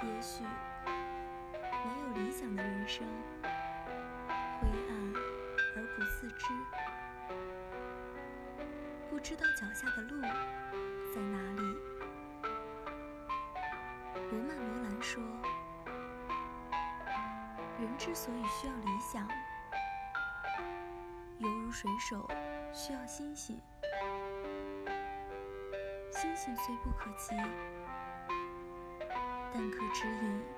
也许没有理想的人生，灰暗而不自知，不知道脚下的路在哪里。罗曼·罗兰说：“人之所以需要理想，犹如水手需要星星。星星虽不可及。”但可知矣